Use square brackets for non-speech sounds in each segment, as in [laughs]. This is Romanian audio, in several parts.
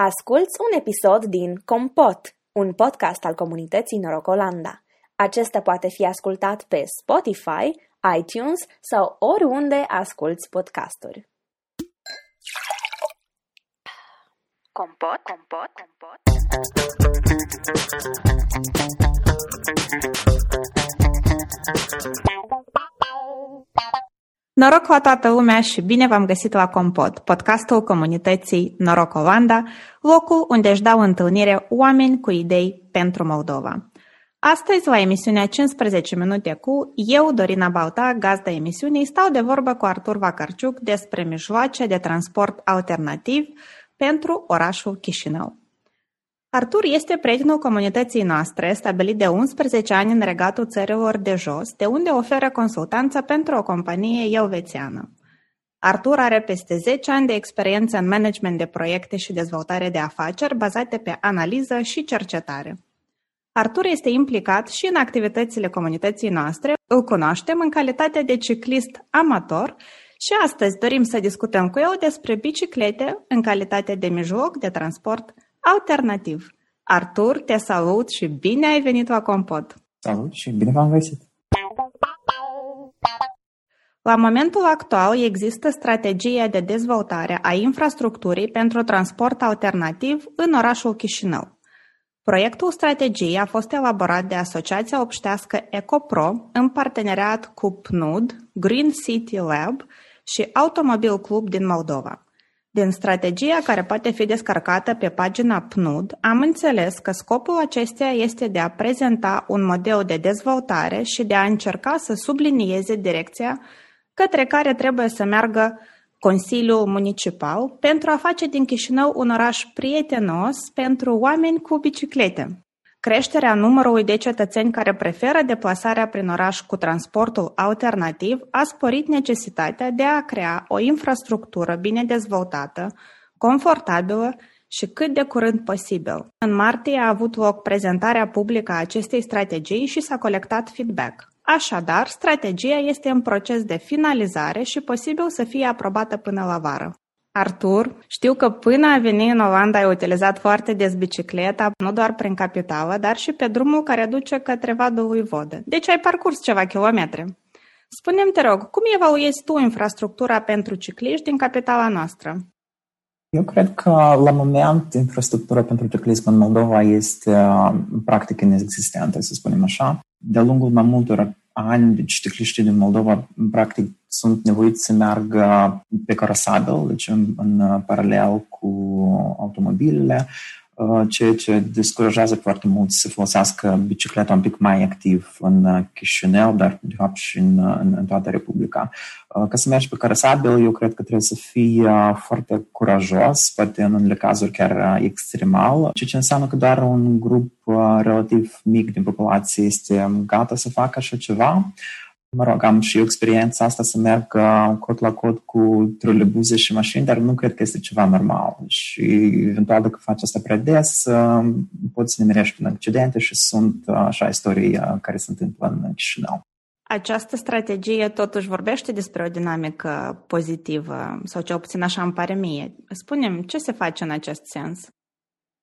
Asculți un episod din Compot, un podcast al comunității Norocolanda. Acesta poate fi ascultat pe Spotify, iTunes sau oriunde asculți podcasturi. Compot, compot, compot. Noroc la toată lumea și bine v-am găsit la Compot, podcastul comunității Noroc Olanda, locul unde își dau întâlnire oameni cu idei pentru Moldova. Astăzi, la emisiunea 15 minute cu eu, Dorina Balta, gazda emisiunii, stau de vorbă cu Artur Vacarciuc despre mijloace de transport alternativ pentru orașul Chișinău. Artur este prietenul comunității noastre, stabilit de 11 ani în regatul țărilor de jos, de unde oferă consultanță pentru o companie elvețiană. Artur are peste 10 ani de experiență în management de proiecte și dezvoltare de afaceri bazate pe analiză și cercetare. Artur este implicat și în activitățile comunității noastre, îl cunoaștem în calitate de ciclist amator și astăzi dorim să discutăm cu el despre biciclete în calitate de mijloc de transport alternativ. Artur, te salut și bine ai venit la Compot! Salut și bine v-am găsit! La momentul actual există strategia de dezvoltare a infrastructurii pentru transport alternativ în orașul Chișinău. Proiectul strategiei a fost elaborat de Asociația Obștească EcoPro în parteneriat cu PNUD, Green City Lab și Automobil Club din Moldova. Din strategia care poate fi descărcată pe pagina PNUD, am înțeles că scopul acesteia este de a prezenta un model de dezvoltare și de a încerca să sublinieze direcția către care trebuie să meargă Consiliul Municipal pentru a face din Chișinău un oraș prietenos pentru oameni cu biciclete. Creșterea numărului de cetățeni care preferă deplasarea prin oraș cu transportul alternativ a sporit necesitatea de a crea o infrastructură bine dezvoltată, confortabilă și cât de curând posibil. În martie a avut loc prezentarea publică a acestei strategii și s-a colectat feedback. Așadar, strategia este în proces de finalizare și posibil să fie aprobată până la vară. Artur, știu că până a veni în Olanda ai utilizat foarte des bicicleta, nu doar prin capitală, dar și pe drumul care duce către Vadul lui Vodă. Deci ai parcurs ceva kilometri. Spune-mi, te rog, cum evaluezi tu infrastructura pentru cicliști din capitala noastră? Eu cred că la moment infrastructura pentru ciclism în Moldova este practic inexistentă, să spunem așa. De-a lungul mai multor ani, deci cicliștii din Moldova, practic, sunt nevoiți să meargă pe carosabil, deci în, în paralel cu automobilele, Uh, ceea ce descurajează foarte mult să folosească bicicleta un pic mai activ în uh, Chișinău, dar de fapt și în, uh, în, în toată Republica. Ca să mergi pe carosabil, eu cred că trebuie să fii foarte curajos, poate în unele cazuri chiar extremal, ceea ce înseamnă că doar un grup relativ mic din populație este gata să facă așa ceva. Mă rog, am și eu experiența asta să merg cot la cot cu trolebuze și mașini, dar nu cred că este ceva normal. Și eventual dacă faci asta prea des, poți să ne merești prin accidente și sunt așa istorii care se întâmplă în Chișinău. Această strategie totuși vorbește despre o dinamică pozitivă, sau cel puțin așa îmi pare mie. Spunem, ce se face în acest sens?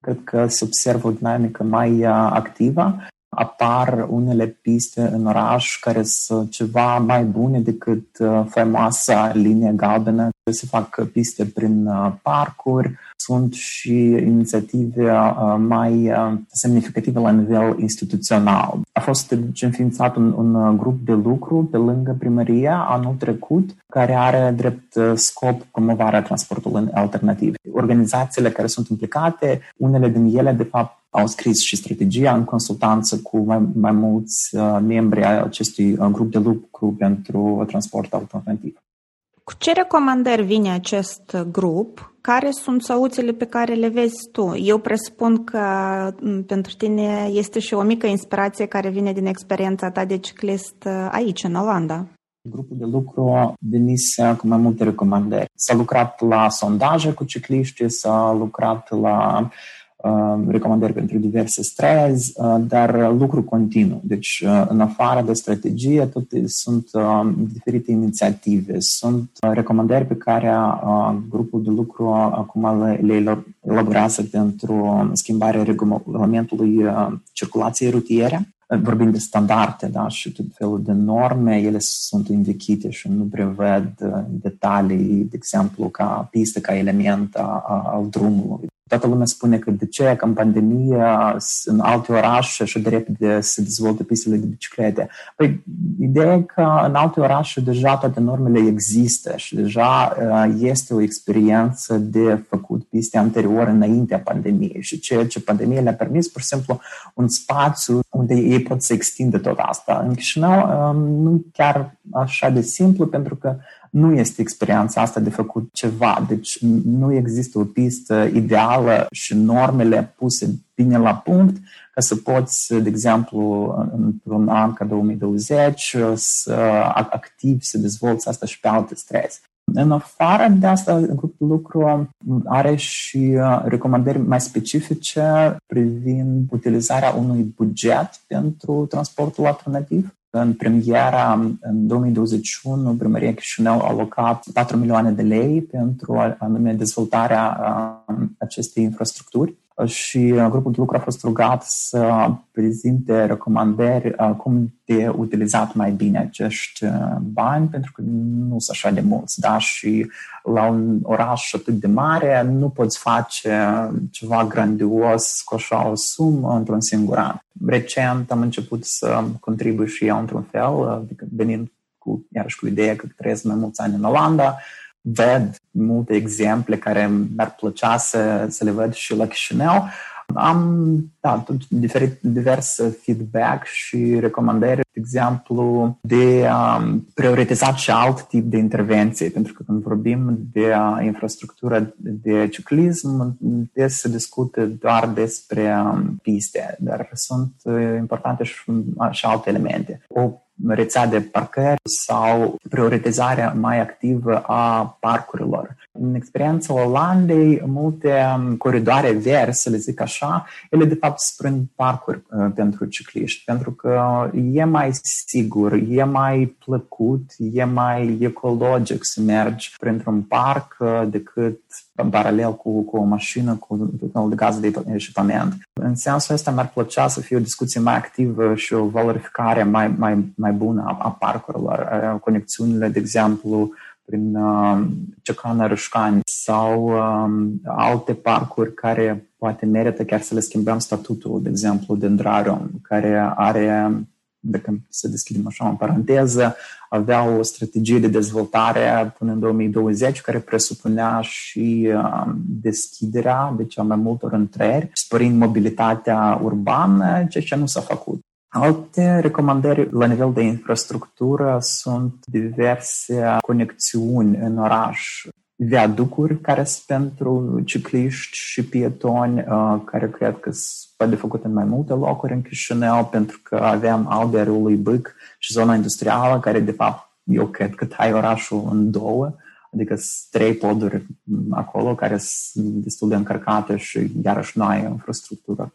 Cred că se observă o dinamică mai activă apar unele piste în oraș care sunt ceva mai bune decât uh, faimoasa linie galbenă. Se fac piste prin uh, parcuri, sunt și inițiative uh, mai semnificative la nivel instituțional. A fost deci, înființat un, un grup de lucru pe lângă primăria anul trecut, care are drept scop promovarea transportului alternativ. Organizațiile care sunt implicate, unele din ele, de fapt, au scris și strategia în consultanță cu mai, mai mulți uh, membri ai acestui uh, grup de lucru pentru transport alternativ. Cu ce recomandări vine acest grup? Care sunt soluțiile pe care le vezi tu? Eu presupun că pentru tine este și o mică inspirație care vine din experiența ta de ciclist uh, aici, în Olanda. Grupul de lucru venise cu mai multe recomandări. S-a lucrat la sondaje cu cicliști, s-a lucrat la Uh, recomandări pentru diverse străzi, uh, dar lucru continuu. Deci, uh, în afară de strategie, tot sunt diferite inițiative, sunt recomandări pe care grupul de lucru acum le, le colaborează pentru schimbarea regulamentului circulației rutiere vorbim de standarde da, și tot felul de norme, ele sunt învechite și nu prevăd detalii, de exemplu, ca pistă, ca element al drumului. Toată lumea spune că de ce, că în pandemie în alte orașe așa de repede se dezvoltă pistele de biciclete. Păi, ideea e că în alte orașe deja toate normele există și deja este o experiență de făcut piste anterior înaintea pandemiei și ceea ce pandemia le-a permis, pur și simplu, un spațiu unde ei pot să extindă tot asta. În Chișinău nu chiar așa de simplu, pentru că nu este experiența asta de făcut ceva. Deci nu există o pistă ideală și normele puse bine la punct ca să poți, de exemplu, într-un an ca 2020, să activ să dezvolți asta și pe alte străzi. În afară de asta, grupul de lucru are și recomandări mai specifice privind utilizarea unui buget pentru transportul alternativ. În premiera, în 2021, Primăria Chișinău a alocat 4 milioane de lei pentru anume dezvoltarea acestei infrastructuri și grupul de lucru a fost rugat să prezinte recomandări cum de utilizat mai bine acești bani, pentru că nu sunt așa de mulți, da? Și la un oraș atât de mare nu poți face ceva grandios cu așa o sumă într-un singur an. Recent am început să contribui și eu într-un fel, adică venind cu, iarăși cu ideea că trăiesc mai mulți ani în Olanda, ved multe exemple care mi-ar plăcea să, să le văd și la Chișinău. Am da, diferit, divers feedback și recomandări, de exemplu, de um, prioritizat și alt tip de intervenție, pentru că când vorbim de uh, infrastructură de ciclism, des se discută doar despre um, piste, dar sunt uh, importante și, și alte elemente. O rețea de parcări sau prioritizarea mai activă a parcurilor. În experiența Olandei, multe um, coridoare verzi, să le zic așa, ele de fapt sprând parcuri uh, pentru cicliști, pentru că e mai sigur, e mai plăcut, e mai ecologic să mergi printr-un parc uh, decât în paralel cu, cu o mașină, cu un de gaz de echipament. În sensul ăsta mi-ar plăcea să fie o discuție mai activă și o valorificare mai, mai, mai bună a, a parcurilor, conexiunile, de exemplu, prin uh, Cecana Rășcani sau um, alte parcuri care poate merită chiar să le schimbăm statutul, de exemplu, de Drarion, care are dacă să deschidem așa în paranteză, avea o strategie de dezvoltare până în 2020 care presupunea și um, deschiderea de cea mai multor întreri, sporind mobilitatea urbană, ceea ce nu s-a făcut. Alte recomandări la nivel de infrastructură sunt diverse conexiuni în oraș viaducuri care sunt pentru cicliști și pietoni, uh, care cred că sunt de făcut în mai multe locuri în Chișinău, pentru că avem albia râului Bâc și zona industrială, care de fapt eu cred că tai orașul în două, adică sunt trei poduri acolo care sunt destul de încărcate și iarăși nu ai infrastructură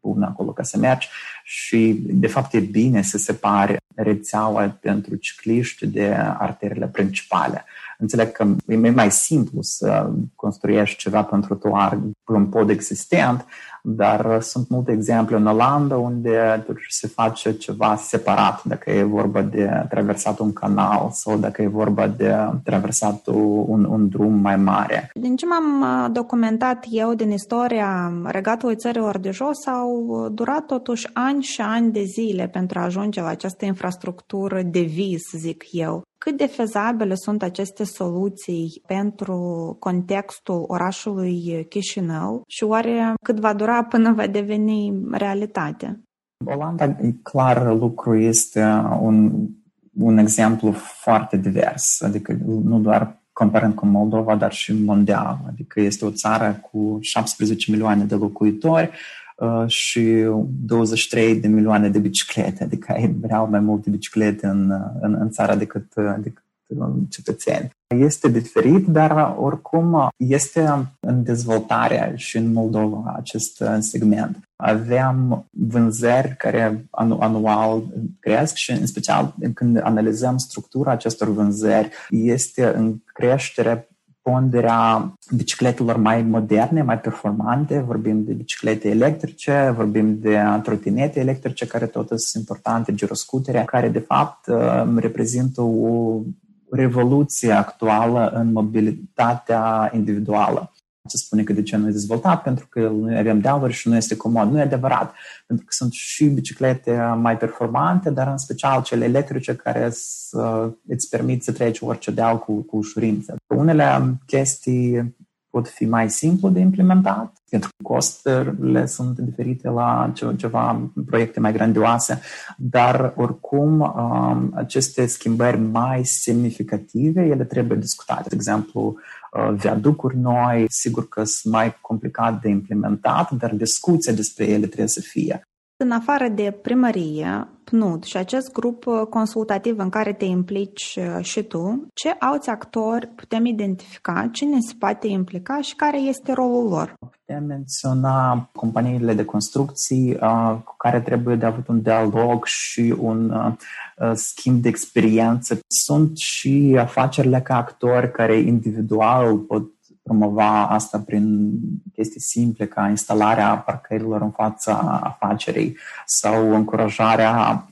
bună acolo ca să mergi și de fapt e bine să separe rețeaua pentru cicliști de arterele principale. Înțeleg că e mai simplu să construiești ceva pentru trotuar pe un pod existent, dar sunt multe exemple în Olanda unde se face ceva separat, dacă e vorba de traversat un canal sau dacă e vorba de traversat un, un drum mai mare. Din ce m-am uh, documentat eu din istoria regatului țărilor de jos, au durat totuși ani și ani de zile pentru a ajunge la această infrastructură de vis, zic eu. Cât de fezabile sunt aceste soluții pentru contextul orașului Chișinău și oare cât va dura până va deveni realitate? Olanda, e clar, lucru este un, un exemplu foarte divers, adică nu doar comparând cu Moldova, dar și mondial. Adică este o țară cu 17 milioane de locuitori, Uh, și 23 de milioane de biciclete, adică ai real mai multe biciclete în, în, în țară decât, uh, decât cetățeni. Este diferit, dar oricum este în dezvoltare și în Moldova acest uh, segment. Aveam vânzări care anual cresc și în special când analizăm structura acestor vânzări, este în creștere ponderea bicicletelor mai moderne, mai performante, vorbim de biciclete electrice, vorbim de trotinete electrice care tot sunt importante, giroscutere, care de fapt reprezintă o revoluție actuală în mobilitatea individuală se spune că de ce nu e dezvoltat, pentru că noi avem dealuri și nu este comod. Nu e adevărat, pentru că sunt și biciclete mai performante, dar în special cele electrice care să, îți permit să treci orice deal cu, cu ușurință. Unele chestii pot fi mai simplu de implementat, pentru că costurile sunt diferite la ceva proiecte mai grandioase, dar oricum um, aceste schimbări mai semnificative, ele trebuie discutate. De exemplu, uh, viaducuri noi, sigur că sunt mai complicat de implementat, dar discuția despre ele trebuie să fie. În afară de primărie, PNUD și acest grup uh, consultativ în care te implici uh, și tu, ce alți actori putem identifica, cine se poate implica și care este rolul lor? Putem menționa companiile de construcții uh, cu care trebuie de avut un dialog și un uh, uh schimb de experiență. Sunt și afacerile ca actori care individual pot promova asta prin chestii simple ca instalarea parcărilor în fața afacerii sau încurajarea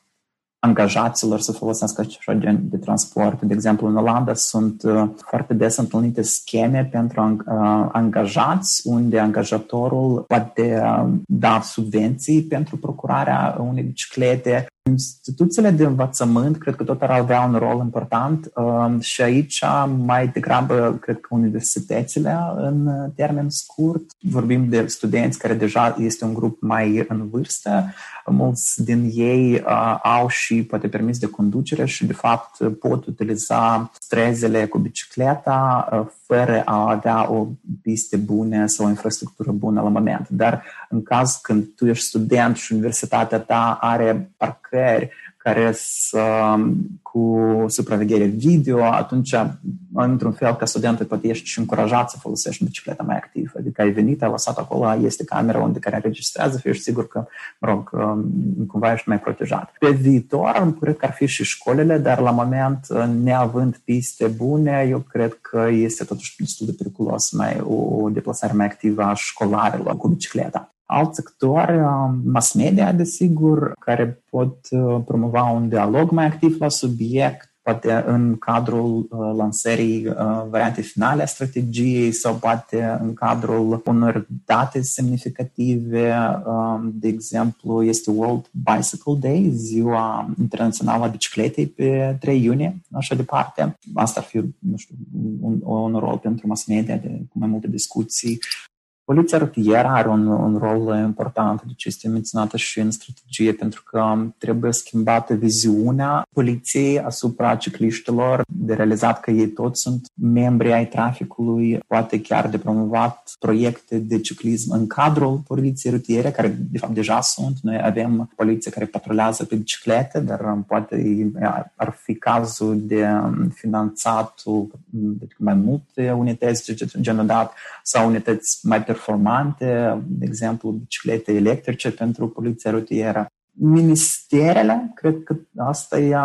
angajaților să folosească așa gen de transport. De exemplu, în Olanda sunt uh, foarte des întâlnite scheme pentru uh, angajați, unde angajatorul poate uh, da subvenții pentru procurarea unei biciclete. Instituțiile de învățământ cred că tot ar avea un rol important și aici mai degrabă cred că universitățile în termen scurt. Vorbim de studenți care deja este un grup mai în vârstă, mulți din ei uh, au și poate permis de conducere și de fapt pot utiliza strezele cu bicicleta uh, fără a avea o piste bune sau o infrastructură bună la moment. Dar în caz când tu ești student și universitatea ta are parcări care să, cu supraveghere video, atunci, într-un fel, ca student, poate ești și încurajat să folosești bicicleta mai activ. Adică ai venit, ai lăsat acolo, este camera unde care înregistrează, fi ești sigur că, mă rog, um, cumva ești mai protejat. Pe viitor, cred că ar fi și școlile, dar la moment, neavând piste bune, eu cred că este totuși destul de periculos mai o deplasare mai activă a școlarilor cu bicicleta alți actori, mass media, desigur, care pot uh, promova un dialog mai activ la subiect, poate în cadrul uh, lansării uh, variantei finale a strategiei sau poate în cadrul unor date semnificative. Uh, de exemplu, este World Bicycle Day, ziua internațională a bicicletei pe 3 iunie, așa departe. Asta ar fi, nu știu, un, un rol pentru mass media de, cu mai multe discuții. Poliția rutieră are un, un rol important, deci este menționată și în strategie, pentru că trebuie schimbată viziunea poliției asupra cicliștilor, de realizat că ei toți sunt membri ai traficului, poate chiar de promovat proiecte de ciclism în cadrul poliției rutiere, care de fapt deja sunt. Noi avem poliție care patrulează pe biciclete, dar poate ar fi cazul de finanțat mai multe unități de genul dat sau unități mai performante, de exemplu, biciclete electrice pentru poliția rutieră. Ministerele, cred că asta e,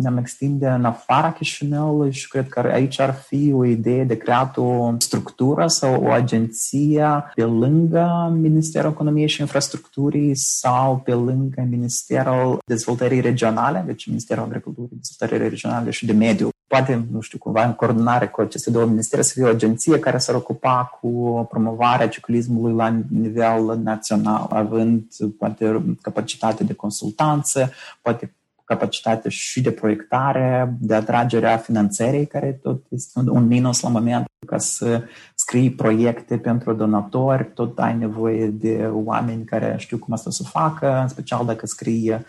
ne-am extinde în afara Chișinăului și cred că aici ar fi o idee de creat o structură sau o agenție pe lângă Ministerul Economiei și Infrastructurii sau pe lângă Ministerul Dezvoltării Regionale, deci Ministerul Agriculturii, Dezvoltării Regionale și de Mediu poate, nu știu, cumva în coordonare cu aceste două ministere să fie o agenție care s-ar ocupa cu promovarea ciclismului la nivel național, având poate capacitate de consultanță, poate capacitate și de proiectare, de atragere a finanțării, care tot este un minus la moment, ca să scrii proiecte pentru donatori, tot ai nevoie de oameni care știu cum asta să facă, în special dacă scrii Uh,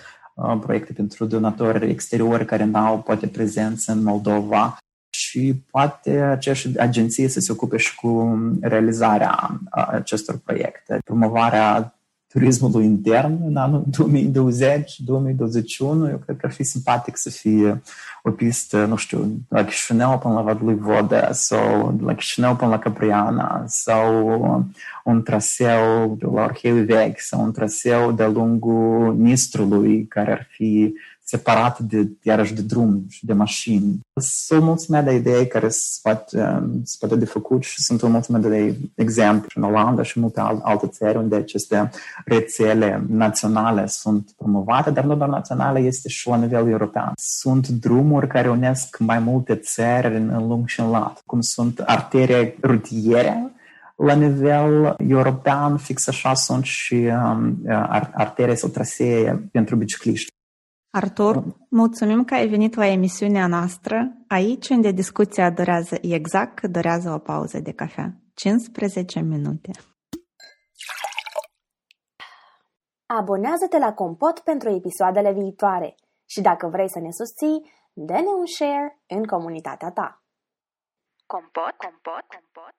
proiecte pentru donatori exteriori care n-au poate prezență în Moldova și poate aceeași agenție să se ocupe și cu realizarea acestor proiecte, promovarea turismului intern în anul [laughs] 2020-2021, eu cred că ar fi simpatic să fie o pistă, nu știu, la Chișinău până la Vadului Voda sau de la Chișinău până la Capriana sau un traseu la Orheiul Vechi sau un traseu de-a lungul Nistrului care ar fi separat de, iarăși, de drum și de mașini. Sunt o mulțime de idei care se poate, se poate de făcut și sunt o mulțime de exemple în Olanda și multe alte țări unde aceste rețele naționale sunt promovate, dar nu doar naționale, este și la nivel european. Sunt drumuri care unesc mai multe țări în lung și în lat, cum sunt arterii rutiere, la nivel european, fix așa sunt și um, artere sau trasee pentru bicicliști. Artur, mulțumim că ai venit la emisiunea noastră, aici unde discuția durează exact cât durează o pauză de cafea. 15 minute. Abonează-te la Compot pentru episoadele viitoare și dacă vrei să ne susții, dă-ne un share în comunitatea ta. Compot, compot, compot.